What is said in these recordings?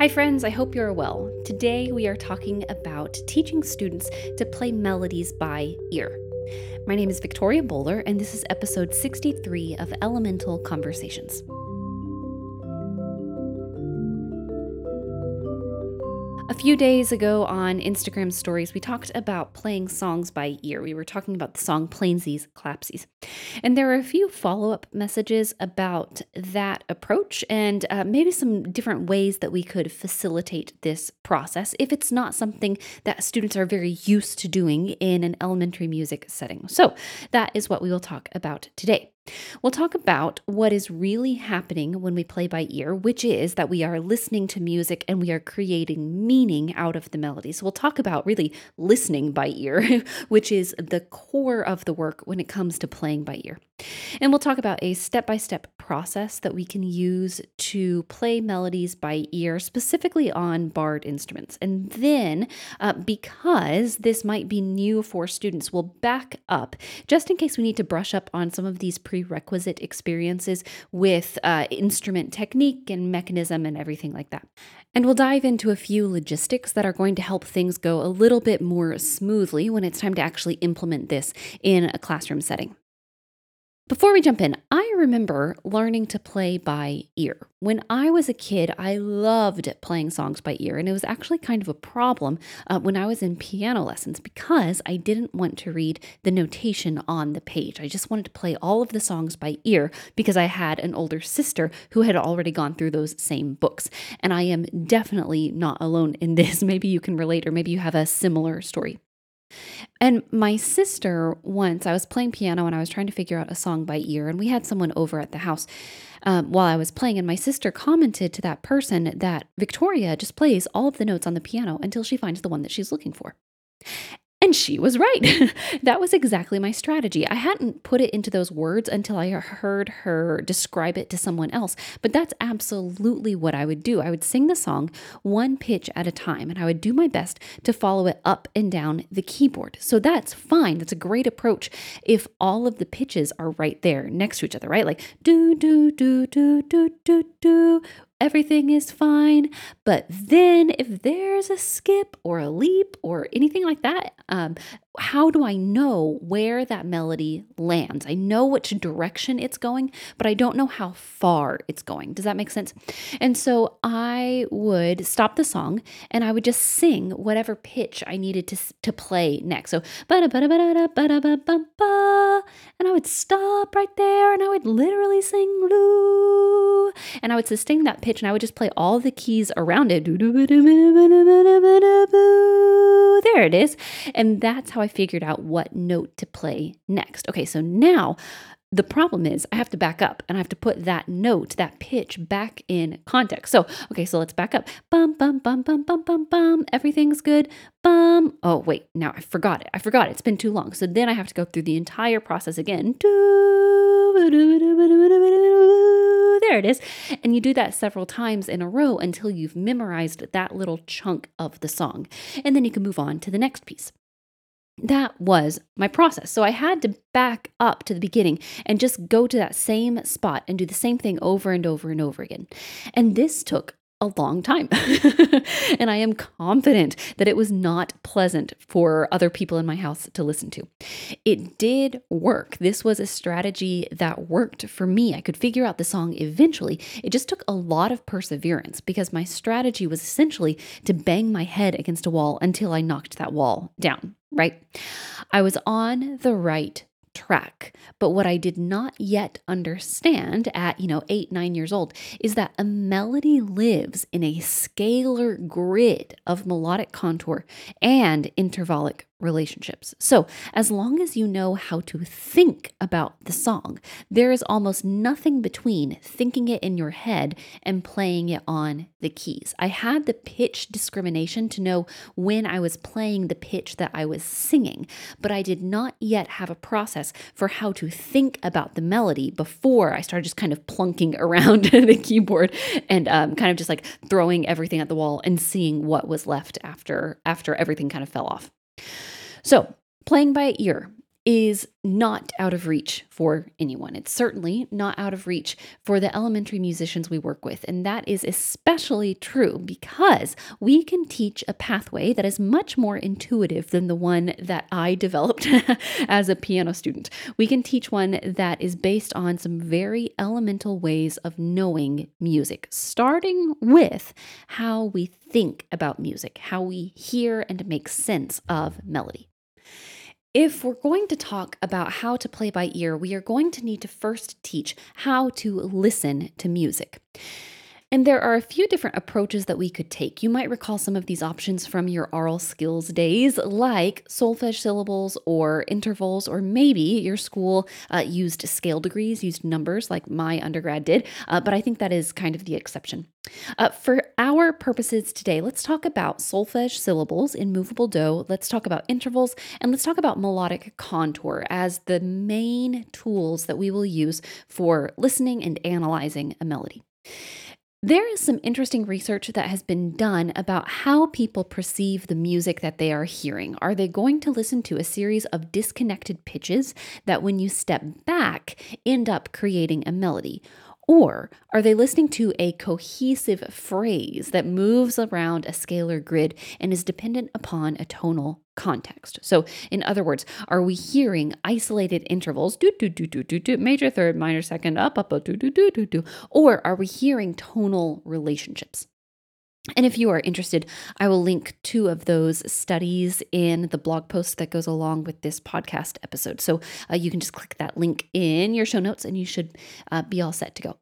Hi, friends, I hope you're well. Today we are talking about teaching students to play melodies by ear. My name is Victoria Bowler, and this is episode 63 of Elemental Conversations. A few days ago on Instagram stories, we talked about playing songs by ear. We were talking about the song Plainsies, Clapsies. And there are a few follow up messages about that approach and uh, maybe some different ways that we could facilitate this process if it's not something that students are very used to doing in an elementary music setting. So, that is what we will talk about today. We'll talk about what is really happening when we play by ear, which is that we are listening to music and we are creating meaning out of the melody. So, we'll talk about really listening by ear, which is the core of the work when it comes to playing by ear. And we'll talk about a step by step process that we can use to play melodies by ear, specifically on barred instruments. And then, uh, because this might be new for students, we'll back up just in case we need to brush up on some of these prerequisite experiences with uh, instrument technique and mechanism and everything like that. And we'll dive into a few logistics that are going to help things go a little bit more smoothly when it's time to actually implement this in a classroom setting. Before we jump in, I remember learning to play by ear. When I was a kid, I loved playing songs by ear, and it was actually kind of a problem uh, when I was in piano lessons because I didn't want to read the notation on the page. I just wanted to play all of the songs by ear because I had an older sister who had already gone through those same books. And I am definitely not alone in this. Maybe you can relate, or maybe you have a similar story. And my sister, once I was playing piano and I was trying to figure out a song by ear, and we had someone over at the house um, while I was playing, and my sister commented to that person that Victoria just plays all of the notes on the piano until she finds the one that she's looking for. And she was right. that was exactly my strategy. I hadn't put it into those words until I heard her describe it to someone else, but that's absolutely what I would do. I would sing the song one pitch at a time, and I would do my best to follow it up and down the keyboard. So that's fine. That's a great approach if all of the pitches are right there next to each other, right? Like do, do, do, do, do, do, do everything is fine. But then, if there's a skip or a leap or anything like that, um, how do I know where that melody lands? I know which direction it's going, but I don't know how far it's going. Does that make sense? And so I would stop the song and I would just sing whatever pitch I needed to, to play next. So, and I would stop right there and I would literally sing Lou. And I would sustain that pitch and I would just play all the keys around it. There it is. And that's how I figured out what note to play next. Okay, so now the problem is I have to back up and I have to put that note, that pitch back in context. So, okay, so let's back up. Bum, bum, bum, bum, bum, bum, bum. Everything's good. Bum. Oh, wait, now I forgot it. I forgot it. It's been too long. So then I have to go through the entire process again. There it is. And you do that several times in a row until you've memorized that little chunk of the song. And then you can move on to the next piece that was my process. So I had to back up to the beginning and just go to that same spot and do the same thing over and over and over again. And this took a long time. and I am confident that it was not pleasant for other people in my house to listen to. It did work. This was a strategy that worked for me. I could figure out the song eventually. It just took a lot of perseverance because my strategy was essentially to bang my head against a wall until I knocked that wall down, right? I was on the right track. But what I did not yet understand at, you know, eight, nine years old is that a melody lives in a scalar grid of melodic contour and intervallic relationships. So, as long as you know how to think about the song, there is almost nothing between thinking it in your head and playing it on the keys. I had the pitch discrimination to know when I was playing the pitch that I was singing, but I did not yet have a process for how to think about the melody before I started just kind of plunking around the keyboard and um, kind of just like throwing everything at the wall and seeing what was left after after everything kind of fell off. So, playing by ear is not out of reach for anyone. It's certainly not out of reach for the elementary musicians we work with. And that is especially true because we can teach a pathway that is much more intuitive than the one that I developed as a piano student. We can teach one that is based on some very elemental ways of knowing music, starting with how we think about music, how we hear and make sense of melody. If we're going to talk about how to play by ear, we are going to need to first teach how to listen to music. And there are a few different approaches that we could take. You might recall some of these options from your aural skills days, like solfege syllables or intervals, or maybe your school uh, used scale degrees, used numbers like my undergrad did, uh, but I think that is kind of the exception. Uh, for our purposes today, let's talk about solfege syllables in movable do, let's talk about intervals, and let's talk about melodic contour as the main tools that we will use for listening and analyzing a melody. There is some interesting research that has been done about how people perceive the music that they are hearing. Are they going to listen to a series of disconnected pitches that, when you step back, end up creating a melody? Or are they listening to a cohesive phrase that moves around a scalar grid and is dependent upon a tonal context? So, in other words, are we hearing isolated intervals, do do do do do do, major third, minor second, up up up, do do do do do, or are we hearing tonal relationships? And if you are interested, I will link two of those studies in the blog post that goes along with this podcast episode. So uh, you can just click that link in your show notes and you should uh, be all set to go.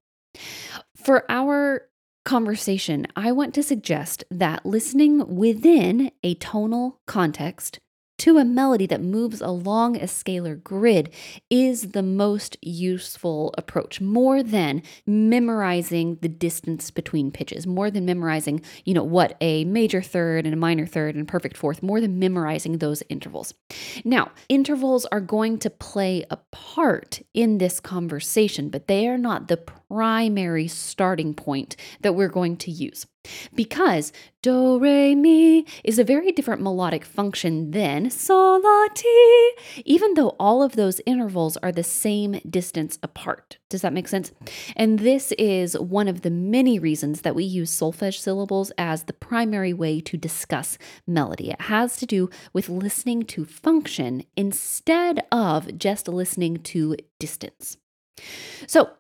For our conversation, I want to suggest that listening within a tonal context to a melody that moves along a scalar grid is the most useful approach more than memorizing the distance between pitches more than memorizing you know what a major third and a minor third and perfect fourth more than memorizing those intervals. Now intervals are going to play a part in this conversation but they are not the primary starting point that we're going to use because do re mi is a very different melodic function than sol la ti, even though all of those intervals are the same distance apart. Does that make sense? And this is one of the many reasons that we use solfege syllables as the primary way to discuss melody. It has to do with listening to function instead of just listening to distance. So,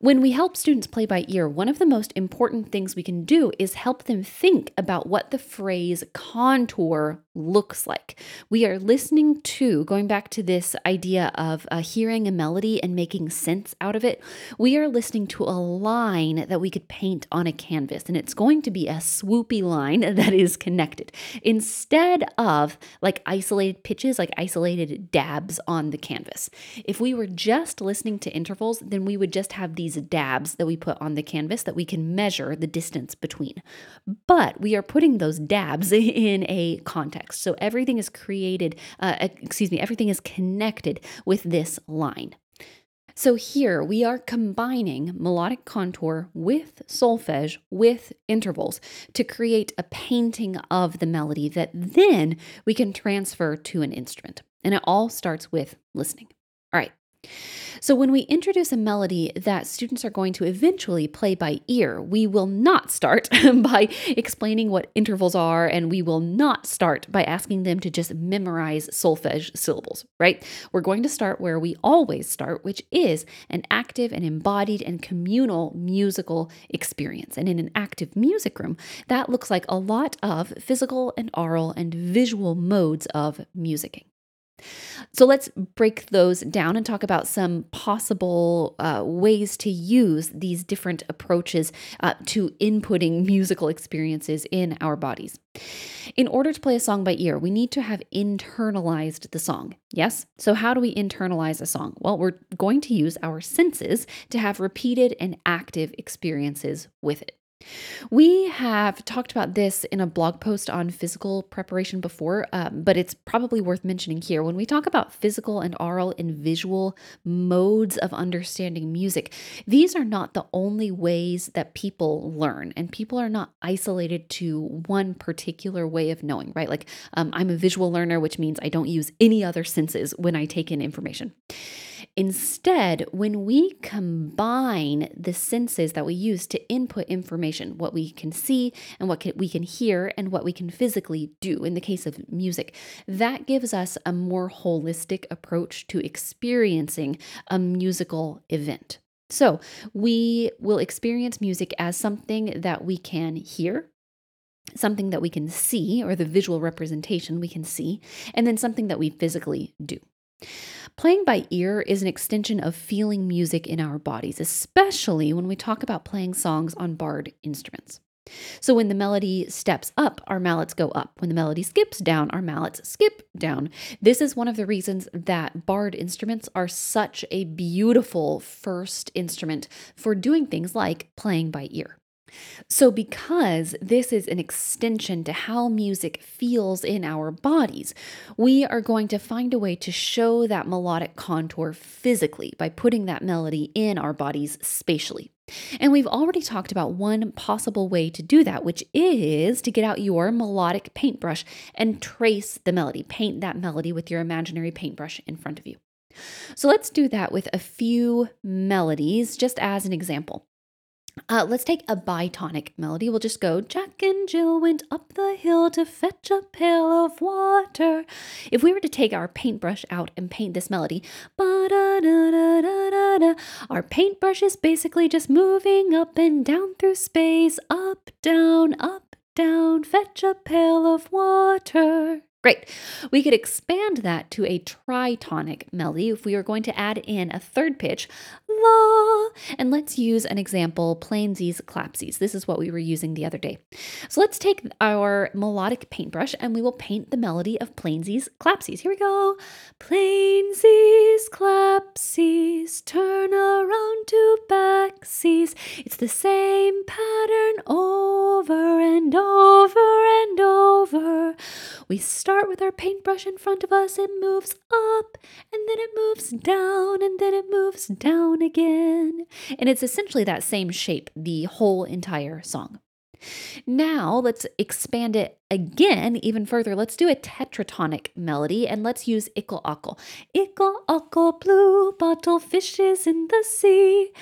when we help students play by ear, one of the most important things we can do is help them think about what the phrase contour looks like. We are listening to, going back to this idea of uh, hearing a melody and making sense out of it, we are listening to a line that we could paint on a canvas, and it's going to be a swoopy line that is connected instead of like isolated pitches, like isolated dabs on the canvas. If we were just listening to intervals, then we would just have these dabs that we put on the canvas that we can measure the distance between. But we are putting those dabs in a context. So everything is created, uh, excuse me, everything is connected with this line. So here we are combining melodic contour with solfege with intervals to create a painting of the melody that then we can transfer to an instrument. And it all starts with listening. All right. So, when we introduce a melody that students are going to eventually play by ear, we will not start by explaining what intervals are, and we will not start by asking them to just memorize solfege syllables, right? We're going to start where we always start, which is an active and embodied and communal musical experience. And in an active music room, that looks like a lot of physical and aural and visual modes of musicking. So let's break those down and talk about some possible uh, ways to use these different approaches uh, to inputting musical experiences in our bodies. In order to play a song by ear, we need to have internalized the song. Yes? So, how do we internalize a song? Well, we're going to use our senses to have repeated and active experiences with it. We have talked about this in a blog post on physical preparation before, um, but it's probably worth mentioning here. When we talk about physical and aural and visual modes of understanding music, these are not the only ways that people learn, and people are not isolated to one particular way of knowing, right? Like um, I'm a visual learner, which means I don't use any other senses when I take in information. Instead, when we combine the senses that we use to input information, what we can see and what can, we can hear and what we can physically do in the case of music, that gives us a more holistic approach to experiencing a musical event. So, we will experience music as something that we can hear, something that we can see, or the visual representation we can see, and then something that we physically do. Playing by ear is an extension of feeling music in our bodies, especially when we talk about playing songs on barred instruments. So when the melody steps up, our mallets go up. When the melody skips down, our mallets skip down. This is one of the reasons that barred instruments are such a beautiful first instrument for doing things like playing by ear. So, because this is an extension to how music feels in our bodies, we are going to find a way to show that melodic contour physically by putting that melody in our bodies spatially. And we've already talked about one possible way to do that, which is to get out your melodic paintbrush and trace the melody. Paint that melody with your imaginary paintbrush in front of you. So let's do that with a few melodies, just as an example. Uh, let's take a bitonic melody. We'll just go, Jack and Jill went up the hill to fetch a pail of water. If we were to take our paintbrush out and paint this melody, our paintbrush is basically just moving up and down through space, up, down, up, down, fetch a pail of water. Great. We could expand that to a tritonic melody if we were going to add in a third pitch, la. And let's use an example, plainsies, clapsies. This is what we were using the other day. So let's take our melodic paintbrush and we will paint the melody of plainsies, clapsies. Here we go. Plainsies, clapsies, turn around to backsies. It's the same pattern over and over and over. We start with our paintbrush in front of us, it moves up, and then it moves down, and then it moves down again. And it's essentially that same shape the whole entire song. Now let's expand it again even further. Let's do a tetratonic melody and let's use ickle ockle. Ickle ockle, blue bottle, fishes in the sea.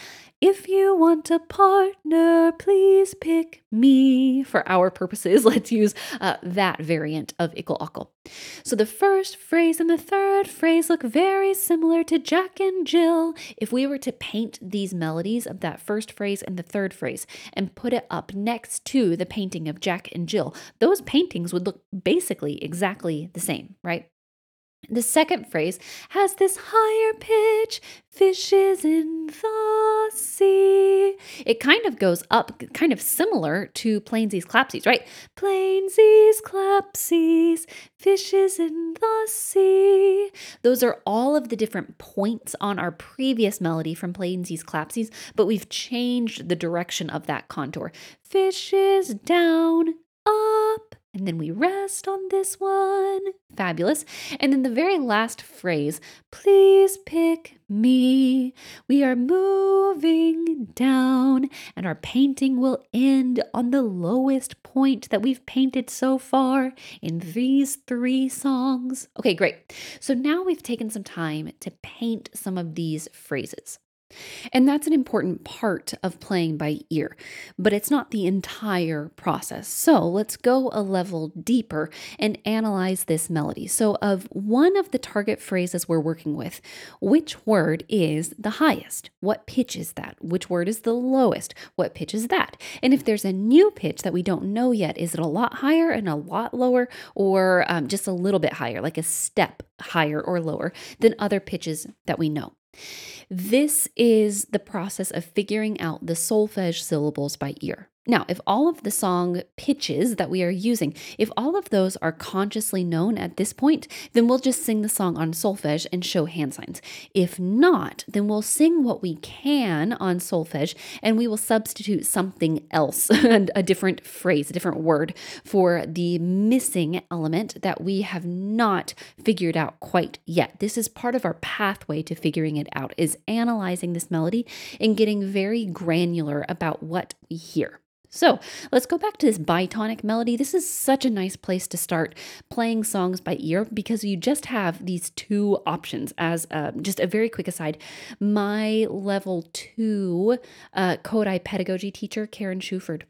If you want a partner, please pick me. For our purposes, let's use uh, that variant of ickle ockle. So the first phrase and the third phrase look very similar to Jack and Jill. If we were to paint these melodies of that first phrase and the third phrase and put it up next to the painting of Jack and Jill, those paintings would look basically exactly the same, right? The second phrase has this higher pitch, fishes in the sea. It kind of goes up, kind of similar to plainsies, clapsies, right? Plainsies, clapsies, fishes in the sea. Those are all of the different points on our previous melody from plainsies, clapsies, but we've changed the direction of that contour. Fishes down, up, and then we rest on this one. Fabulous. And then the very last phrase, please pick me. We are moving down, and our painting will end on the lowest point that we've painted so far in these three songs. Okay, great. So now we've taken some time to paint some of these phrases. And that's an important part of playing by ear, but it's not the entire process. So let's go a level deeper and analyze this melody. So, of one of the target phrases we're working with, which word is the highest? What pitch is that? Which word is the lowest? What pitch is that? And if there's a new pitch that we don't know yet, is it a lot higher and a lot lower, or um, just a little bit higher, like a step higher or lower than other pitches that we know? This is the process of figuring out the solfege syllables by ear. Now, if all of the song pitches that we are using, if all of those are consciously known at this point, then we'll just sing the song on solfege and show hand signs. If not, then we'll sing what we can on solfege and we will substitute something else, and a different phrase, a different word for the missing element that we have not figured out quite yet. This is part of our pathway to figuring it out is analyzing this melody and getting very granular about what we hear. So let's go back to this bitonic melody. This is such a nice place to start playing songs by ear because you just have these two options. As uh, just a very quick aside, my level two uh, Kodály pedagogy teacher, Karen Shuford,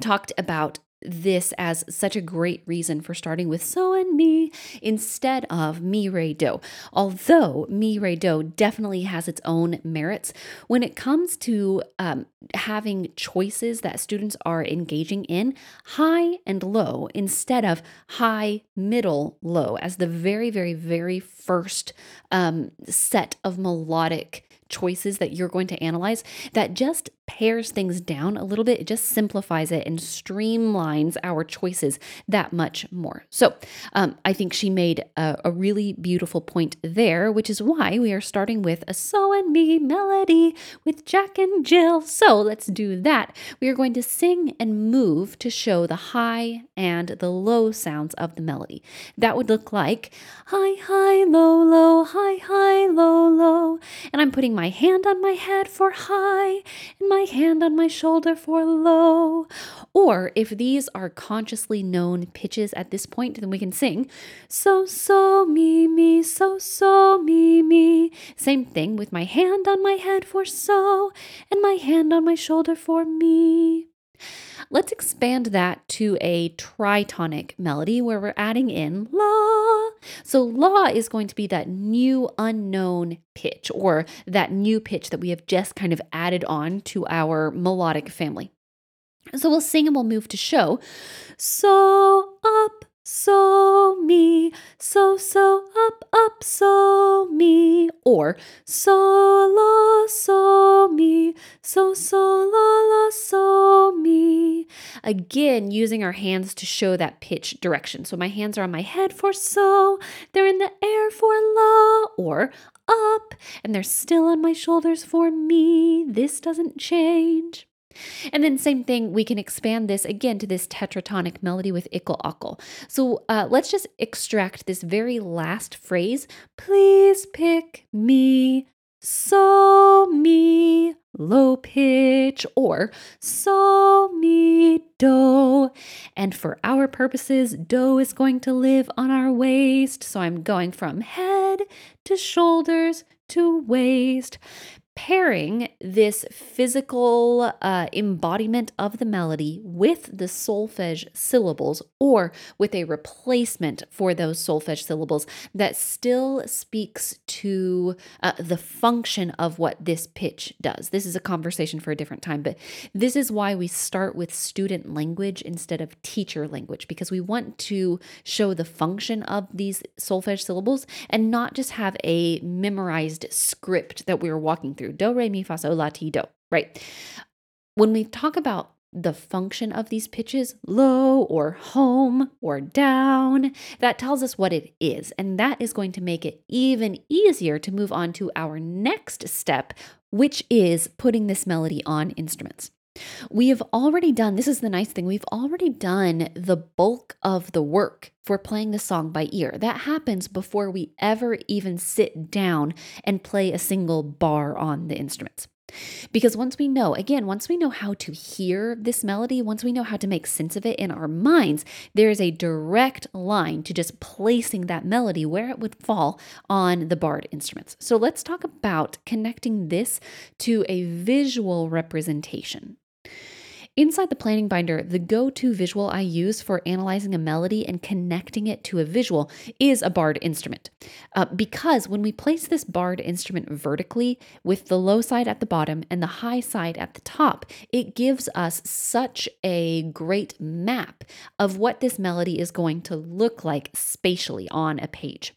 talked about this as such a great reason for starting with so and me instead of mi re do. Although mi re do definitely has its own merits when it comes to um, having choices that students are engaging in, high and low instead of high, middle, low as the very, very, very first um, set of melodic choices that you're going to analyze that just pares things down a little bit. It just simplifies it and streamlines our choices that much more. So um, I think she made a, a really beautiful point there, which is why we are starting with a So and Me melody with Jack and Jill. So let's do that. We are going to sing and move to show the high and the low sounds of the melody. That would look like high, high, low, low, high, high, low, low. And I'm putting my hand on my head for high and my hand on my shoulder for low. Or if these are consciously known pitches at this point, then we can sing so, so, me, me, so, so, me, me. Same thing with my hand on my head for so, and my hand on my shoulder for me. Let's expand that to a tritonic melody where we're adding in la. So, la is going to be that new unknown pitch or that new pitch that we have just kind of added on to our melodic family. So, we'll sing and we'll move to show. So, up, so me, so so up up so me, or so la so me, so so la la so me. Again, using our hands to show that pitch direction. So my hands are on my head for so, they're in the air for la, or up, and they're still on my shoulders for me. This doesn't change. And then same thing, we can expand this again to this tetratonic melody with ickle ockle. So uh, let's just extract this very last phrase. Please pick me, so me, low pitch, or so me, do. And for our purposes, do is going to live on our waist. So I'm going from head to shoulders to waist pairing this physical uh, embodiment of the melody with the solfege syllables or with a replacement for those solfege syllables that still speaks to uh, the function of what this pitch does. This is a conversation for a different time, but this is why we start with student language instead of teacher language because we want to show the function of these solfege syllables and not just have a memorized script that we're walking through through do, re, mi, fa, sol, la, ti, do, right? When we talk about the function of these pitches, low or home or down, that tells us what it is. And that is going to make it even easier to move on to our next step, which is putting this melody on instruments. We have already done, this is the nice thing, we've already done the bulk of the work for playing the song by ear. That happens before we ever even sit down and play a single bar on the instruments. Because once we know, again, once we know how to hear this melody, once we know how to make sense of it in our minds, there is a direct line to just placing that melody where it would fall on the barred instruments. So let's talk about connecting this to a visual representation. Inside the planning binder, the go to visual I use for analyzing a melody and connecting it to a visual is a barred instrument. Uh, because when we place this barred instrument vertically with the low side at the bottom and the high side at the top, it gives us such a great map of what this melody is going to look like spatially on a page.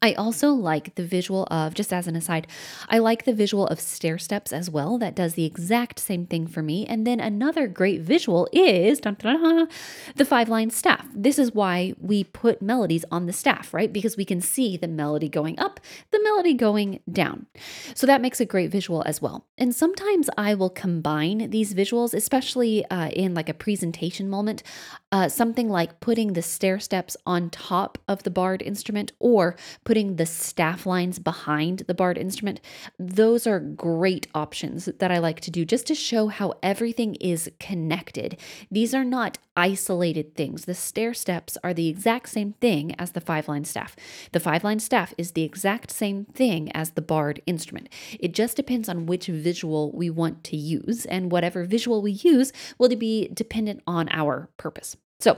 I also like the visual of, just as an aside, I like the visual of stair steps as well. That does the exact same thing for me. And then another great visual is the five line staff. This is why we put melodies on the staff, right? Because we can see the melody going up, the melody going down. So that makes a great visual as well. And sometimes I will combine these visuals, especially uh, in like a presentation moment. Uh, something like putting the stair steps on top of the barred instrument or putting the staff lines behind the barred instrument. Those are great options that I like to do just to show how everything is connected. These are not isolated things. The stair steps are the exact same thing as the five line staff. The five line staff is the exact same thing as the barred instrument. It just depends on which visual we want to use, and whatever visual we use will be dependent on our purpose. So,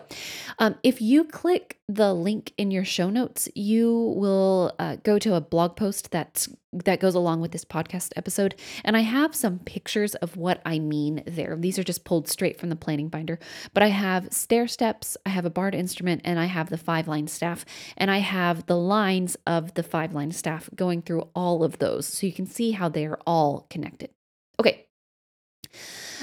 um, if you click the link in your show notes, you will uh, go to a blog post that's that goes along with this podcast episode, and I have some pictures of what I mean there. These are just pulled straight from the planning binder, but I have stair steps, I have a barred instrument, and I have the five line staff, and I have the lines of the five line staff going through all of those, so you can see how they are all connected. Okay,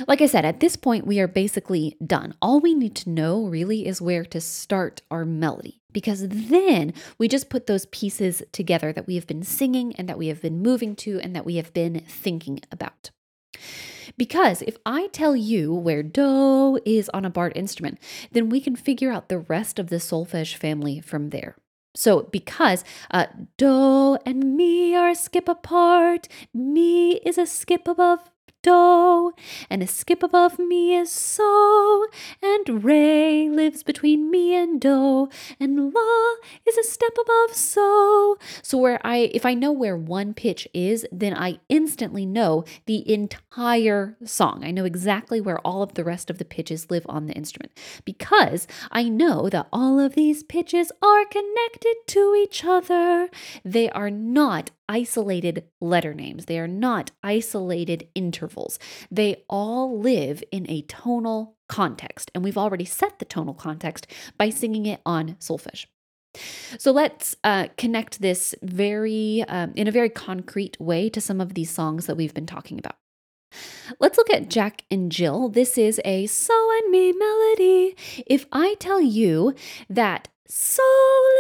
like I said, at this point, we are basically done. All we need to know really is where to start our melody because then we just put those pieces together that we have been singing and that we have been moving to and that we have been thinking about. Because if I tell you where do is on a barred instrument, then we can figure out the rest of the solfege family from there. So, because uh, do and mi are a skip apart, mi is a skip above do, and a skip above me is so, and re lives between me and do, and la is a step above so. So where I if I know where one pitch is, then I instantly know the entire song. I know exactly where all of the rest of the pitches live on the instrument because I know that all of these pitches are connected to each other. They are not isolated letter names. They are not isolated intervals. They all live in a tonal context, and we've already set the tonal context by singing it on solfege. So let's uh, connect this very um, in a very concrete way to some of these songs that we've been talking about. Let's look at Jack and Jill. This is a so and me melody. If I tell you that so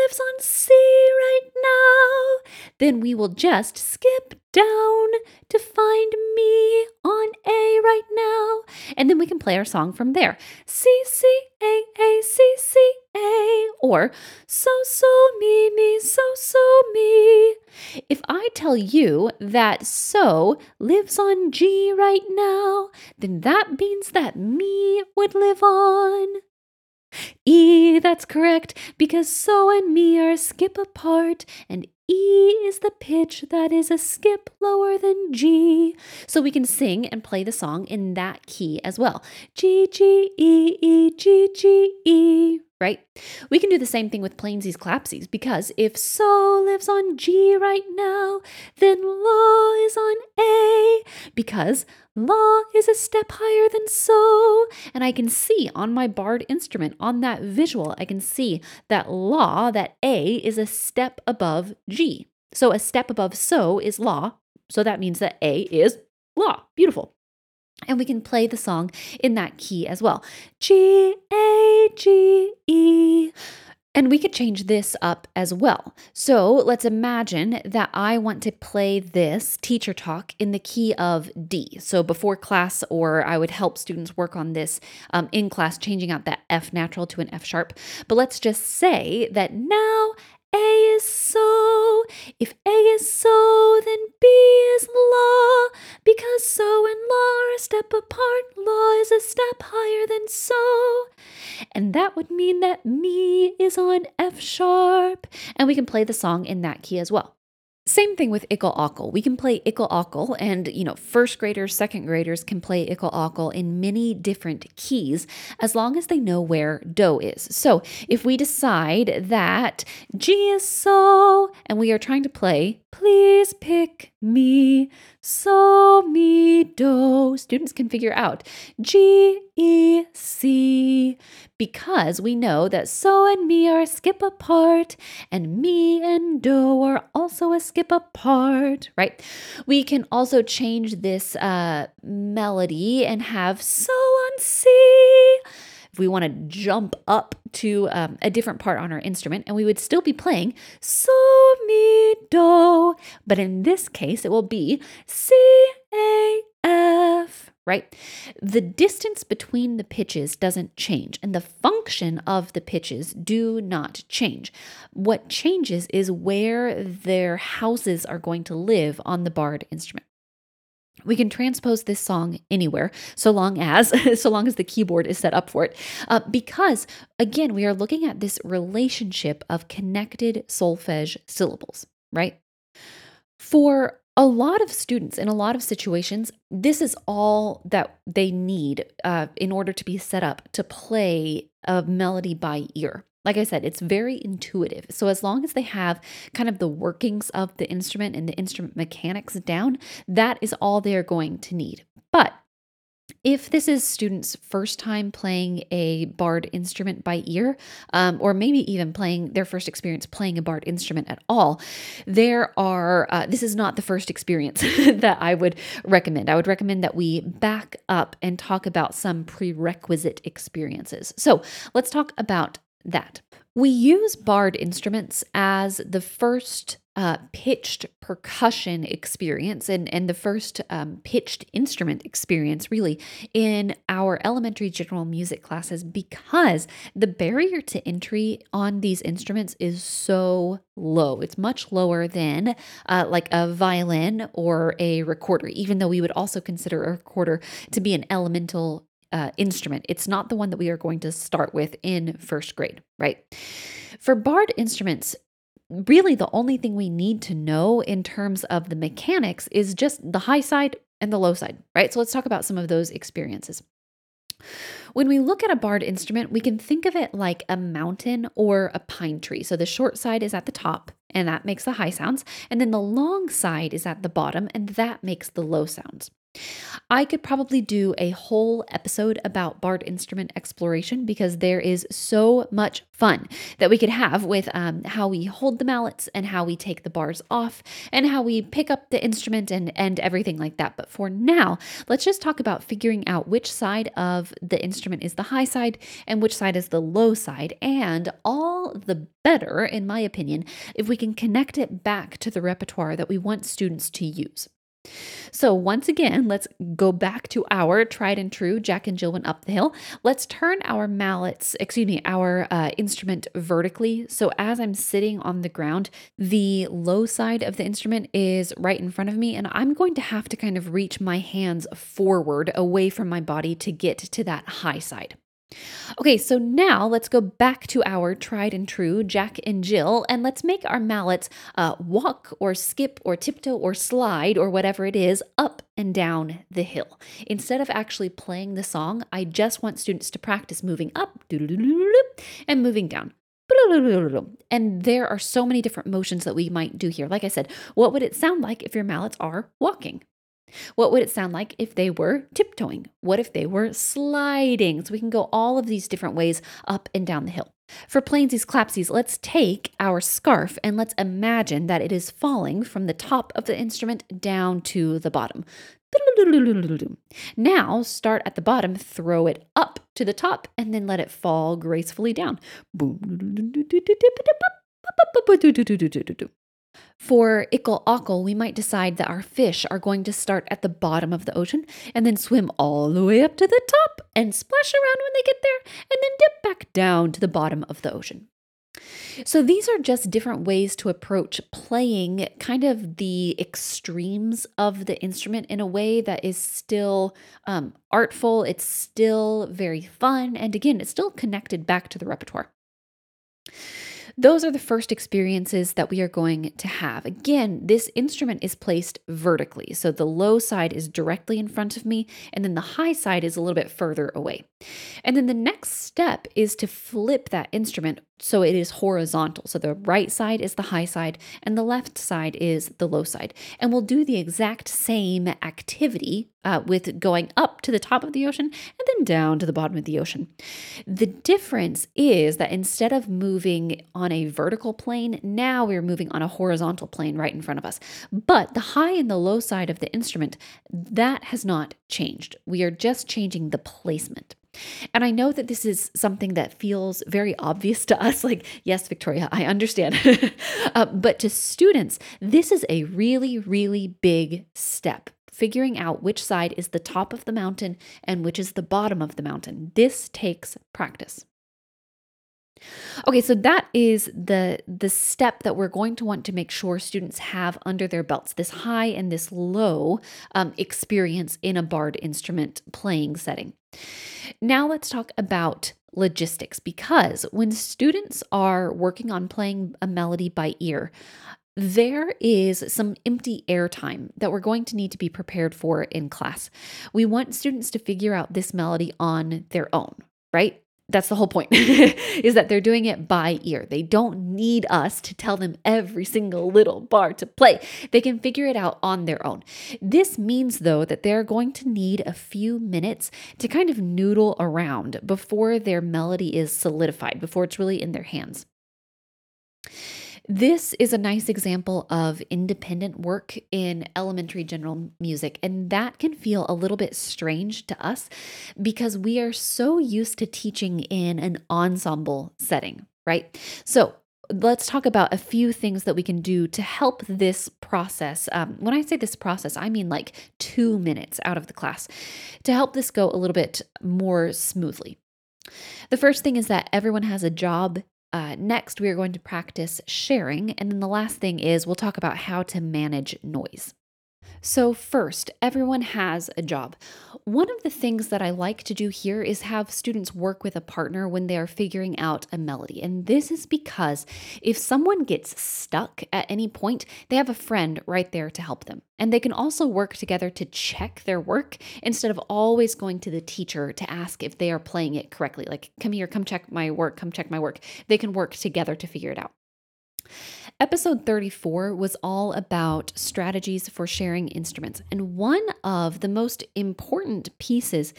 lives on C right now, then we will just skip down to find me on A right now. And then we can play our song from there. C, C, A, A, C, C, A. Or so, so, me, me, so, so, me. If I tell you that so lives on G right now, then that means that me would live on. E, that's correct, because so and me are a skip apart, and E is the pitch that is a skip lower than G. So we can sing and play the song in that key as well. G, G, E, E, G, G, E right? We can do the same thing with plainsies clapsies because if so lives on G right now, then la is on A because la is a step higher than so. And I can see on my barred instrument, on that visual, I can see that la, that A is a step above G. So a step above so is la. So that means that A is la. Beautiful. And we can play the song in that key as well. G, A, G, E. And we could change this up as well. So let's imagine that I want to play this teacher talk in the key of D. So before class, or I would help students work on this um, in class, changing out that F natural to an F sharp. But let's just say that now a is so. If A is so, then B is la. Because so and la are a step apart, la is a step higher than so. And that would mean that me is on F sharp. And we can play the song in that key as well. Same thing with Ickle Ockle. We can play Ickle Ockle, and you know, first graders, second graders can play Ickle Ockle in many different keys as long as they know where Do is. So if we decide that G is so, and we are trying to play Please pick me, so, me do. Students can figure out G, E, C because we know that so and me are a skip apart and me and do are also a skip apart, right? We can also change this uh, melody and have so on C if we want to jump up to um, a different part on our instrument, and we would still be playing so, But in this case, it will be C, A, F, right? The distance between the pitches doesn't change, and the function of the pitches do not change. What changes is where their houses are going to live on the barred instrument. We can transpose this song anywhere, so long as so long as the keyboard is set up for it, uh, because again we are looking at this relationship of connected solfege syllables, right? For a lot of students in a lot of situations, this is all that they need uh, in order to be set up to play a melody by ear. Like I said, it's very intuitive. So, as long as they have kind of the workings of the instrument and the instrument mechanics down, that is all they're going to need. But if this is students' first time playing a barred instrument by ear, um, or maybe even playing their first experience playing a barred instrument at all, there are, uh, this is not the first experience that I would recommend. I would recommend that we back up and talk about some prerequisite experiences. So let's talk about that. We use barred instruments as the first uh, pitched percussion experience and, and the first um, pitched instrument experience, really, in our elementary general music classes because the barrier to entry on these instruments is so low. It's much lower than uh, like a violin or a recorder, even though we would also consider a recorder to be an elemental uh, instrument. It's not the one that we are going to start with in first grade, right? For barred instruments, really the only thing we need to know in terms of the mechanics is just the high side and the low side, right? So let's talk about some of those experiences. When we look at a barred instrument, we can think of it like a mountain or a pine tree. So the short side is at the top, and that makes the high sounds, and then the long side is at the bottom, and that makes the low sounds. I could probably do a whole episode about barred instrument exploration because there is so much fun that we could have with um, how we hold the mallets and how we take the bars off and how we pick up the instrument and, and everything like that. But for now, let's just talk about figuring out which side of the instrument is the high side and which side is the low side. And all the better, in my opinion, if we can connect it back to the repertoire that we want students to use. So, once again, let's go back to our tried and true Jack and Jill went up the hill. Let's turn our mallets, excuse me, our uh, instrument vertically. So, as I'm sitting on the ground, the low side of the instrument is right in front of me, and I'm going to have to kind of reach my hands forward away from my body to get to that high side. Okay, so now let's go back to our tried and true Jack and Jill, and let's make our mallets uh, walk or skip or tiptoe or slide or whatever it is up and down the hill. Instead of actually playing the song, I just want students to practice moving up and moving down. And there are so many different motions that we might do here. Like I said, what would it sound like if your mallets are walking? What would it sound like if they were tiptoeing? What if they were sliding? So we can go all of these different ways up and down the hill. For plainsies, clapsies, let's take our scarf and let's imagine that it is falling from the top of the instrument down to the bottom. Now start at the bottom, throw it up to the top, and then let it fall gracefully down. For ickle ockle, we might decide that our fish are going to start at the bottom of the ocean and then swim all the way up to the top and splash around when they get there and then dip back down to the bottom of the ocean. So, these are just different ways to approach playing kind of the extremes of the instrument in a way that is still um, artful, it's still very fun, and again, it's still connected back to the repertoire. Those are the first experiences that we are going to have. Again, this instrument is placed vertically. So the low side is directly in front of me, and then the high side is a little bit further away. And then the next step is to flip that instrument so it is horizontal. So the right side is the high side and the left side is the low side. And we'll do the exact same activity uh, with going up to the top of the ocean and then down to the bottom of the ocean. The difference is that instead of moving on a vertical plane, now we're moving on a horizontal plane right in front of us. But the high and the low side of the instrument, that has not changed. We are just changing the placement. And I know that this is something that feels very obvious to us like, yes, Victoria, I understand. uh, but to students, this is a really, really big step. Figuring out which side is the top of the mountain and which is the bottom of the mountain. This takes practice. Okay, so that is the the step that we're going to want to make sure students have under their belts this high and this low um, experience in a barred instrument playing setting. Now let's talk about logistics because when students are working on playing a melody by ear, there is some empty airtime that we're going to need to be prepared for in class. We want students to figure out this melody on their own, right? That's the whole point is that they're doing it by ear. They don't need us to tell them every single little bar to play. They can figure it out on their own. This means though that they're going to need a few minutes to kind of noodle around before their melody is solidified, before it's really in their hands. This is a nice example of independent work in elementary general music, and that can feel a little bit strange to us because we are so used to teaching in an ensemble setting, right? So, let's talk about a few things that we can do to help this process. Um, when I say this process, I mean like two minutes out of the class to help this go a little bit more smoothly. The first thing is that everyone has a job uh, next, we are going to practice sharing. And then the last thing is we'll talk about how to manage noise. So, first, everyone has a job. One of the things that I like to do here is have students work with a partner when they are figuring out a melody. And this is because if someone gets stuck at any point, they have a friend right there to help them. And they can also work together to check their work instead of always going to the teacher to ask if they are playing it correctly. Like, come here, come check my work, come check my work. They can work together to figure it out. Episode 34 was all about strategies for sharing instruments. And one of the most important pieces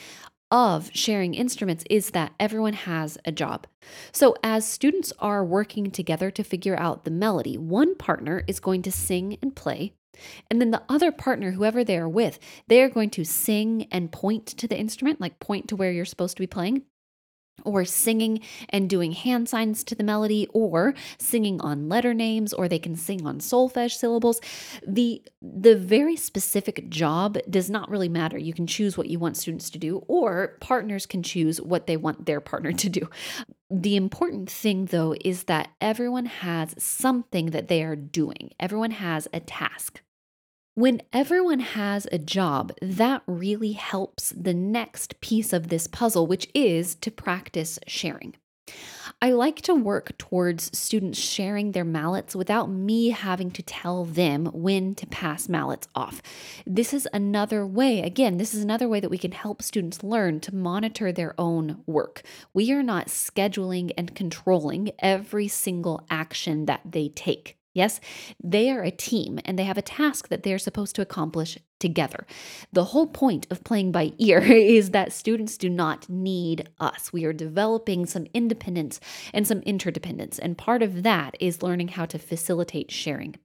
of sharing instruments is that everyone has a job. So, as students are working together to figure out the melody, one partner is going to sing and play. And then the other partner, whoever they are with, they are going to sing and point to the instrument, like point to where you're supposed to be playing or singing and doing hand signs to the melody or singing on letter names or they can sing on solfege syllables. The the very specific job does not really matter. You can choose what you want students to do or partners can choose what they want their partner to do. The important thing though is that everyone has something that they are doing. Everyone has a task when everyone has a job, that really helps the next piece of this puzzle, which is to practice sharing. I like to work towards students sharing their mallets without me having to tell them when to pass mallets off. This is another way, again, this is another way that we can help students learn to monitor their own work. We are not scheduling and controlling every single action that they take. Yes, they are a team and they have a task that they're supposed to accomplish together. The whole point of playing by ear is that students do not need us. We are developing some independence and some interdependence, and part of that is learning how to facilitate sharing.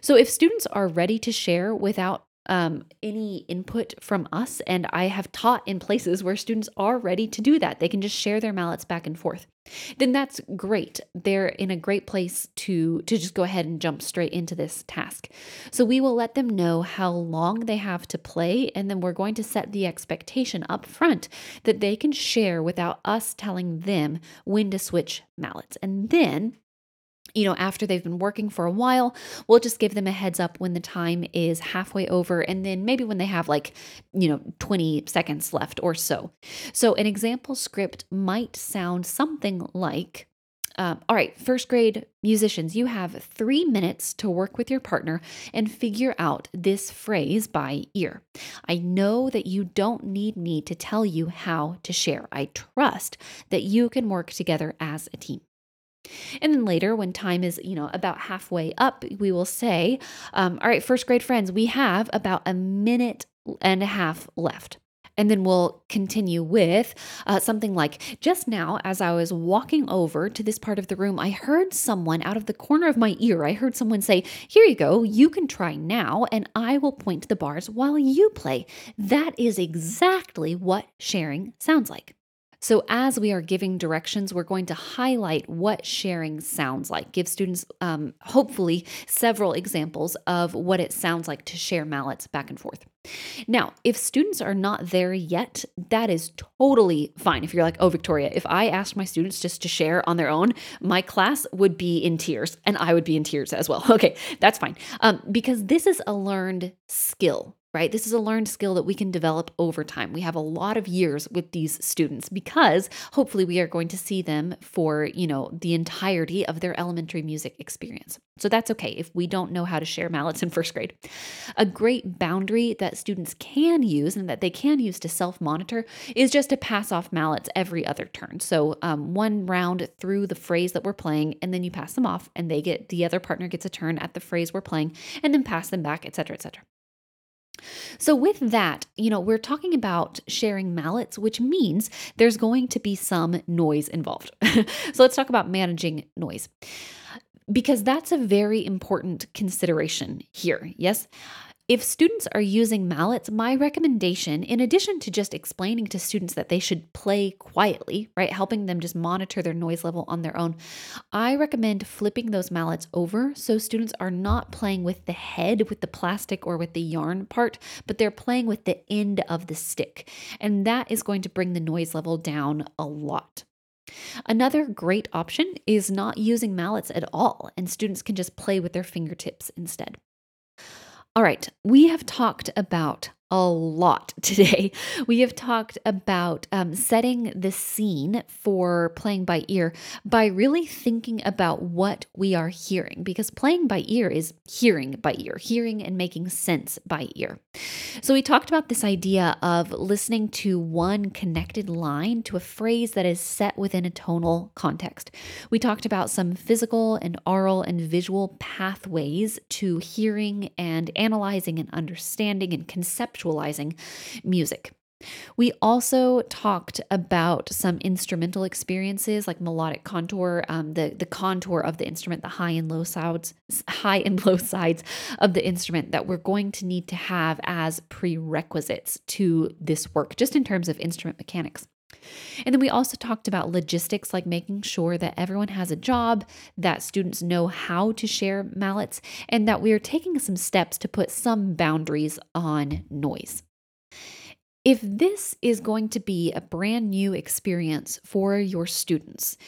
So, if students are ready to share without um, any input from us. And I have taught in places where students are ready to do that. They can just share their mallets back and forth. Then that's great. They're in a great place to, to just go ahead and jump straight into this task. So we will let them know how long they have to play, and then we're going to set the expectation up front that they can share without us telling them when to switch mallets. And then you know, after they've been working for a while, we'll just give them a heads up when the time is halfway over and then maybe when they have like, you know, 20 seconds left or so. So, an example script might sound something like, uh, all right, first grade musicians, you have three minutes to work with your partner and figure out this phrase by ear. I know that you don't need me to tell you how to share. I trust that you can work together as a team. And then later, when time is, you know, about halfway up, we will say, um, all right, first grade friends, we have about a minute and a half left. And then we'll continue with uh, something like just now, as I was walking over to this part of the room, I heard someone out of the corner of my ear. I heard someone say, Here you go, you can try now, and I will point to the bars while you play. That is exactly what sharing sounds like. So, as we are giving directions, we're going to highlight what sharing sounds like, give students, um, hopefully, several examples of what it sounds like to share mallets back and forth. Now, if students are not there yet, that is totally fine. If you're like, oh, Victoria, if I asked my students just to share on their own, my class would be in tears and I would be in tears as well. Okay, that's fine. Um, because this is a learned skill right? This is a learned skill that we can develop over time. We have a lot of years with these students because hopefully we are going to see them for, you know, the entirety of their elementary music experience. So that's okay if we don't know how to share mallets in first grade. A great boundary that students can use and that they can use to self monitor is just to pass off mallets every other turn. So um, one round through the phrase that we're playing, and then you pass them off, and they get the other partner gets a turn at the phrase we're playing, and then pass them back, etc., etc. So, with that, you know, we're talking about sharing mallets, which means there's going to be some noise involved. so, let's talk about managing noise because that's a very important consideration here. Yes. If students are using mallets, my recommendation, in addition to just explaining to students that they should play quietly, right, helping them just monitor their noise level on their own, I recommend flipping those mallets over so students are not playing with the head, with the plastic or with the yarn part, but they're playing with the end of the stick. And that is going to bring the noise level down a lot. Another great option is not using mallets at all, and students can just play with their fingertips instead. All right, we have talked about a lot today. We have talked about um, setting the scene for playing by ear by really thinking about what we are hearing, because playing by ear is hearing by ear, hearing and making sense by ear. So, we talked about this idea of listening to one connected line to a phrase that is set within a tonal context. We talked about some physical and aural and visual pathways to hearing and analyzing and understanding and conceptualizing conceptualizing music. We also talked about some instrumental experiences like melodic contour, um, the the contour of the instrument, the high and low sides, high and low sides of the instrument that we're going to need to have as prerequisites to this work, just in terms of instrument mechanics. And then we also talked about logistics, like making sure that everyone has a job, that students know how to share mallets, and that we are taking some steps to put some boundaries on noise. If this is going to be a brand new experience for your students,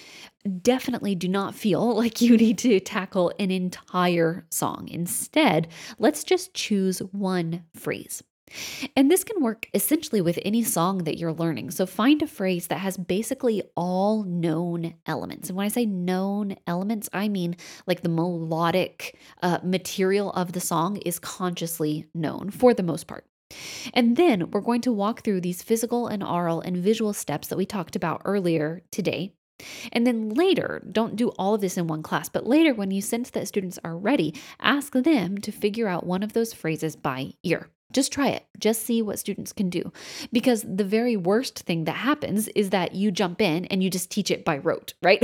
definitely do not feel like you need to tackle an entire song. Instead, let's just choose one phrase. And this can work essentially with any song that you're learning. So find a phrase that has basically all known elements. And when I say known elements, I mean like the melodic uh, material of the song is consciously known for the most part. And then we're going to walk through these physical and aural and visual steps that we talked about earlier today and then later, don't do all of this in one class, but later, when you sense that students are ready, ask them to figure out one of those phrases by ear. Just try it. Just see what students can do. Because the very worst thing that happens is that you jump in and you just teach it by rote, right?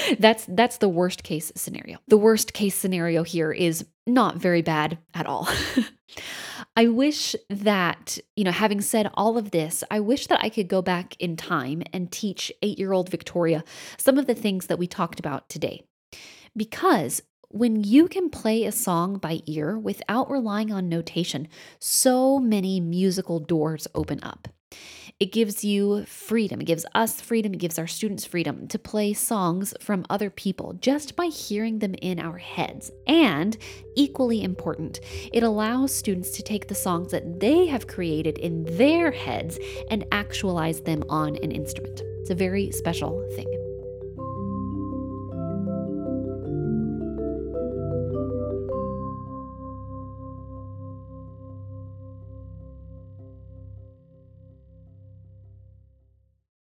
that's that's the worst case scenario. The worst case scenario here is not very bad at all. I wish that, you know, having said all of this, I wish that I could go back in time and teach 8-year-old Victoria some of the things that we talked about today. Because when you can play a song by ear without relying on notation, so many musical doors open up. It gives you freedom. It gives us freedom. It gives our students freedom to play songs from other people just by hearing them in our heads. And equally important, it allows students to take the songs that they have created in their heads and actualize them on an instrument. It's a very special thing.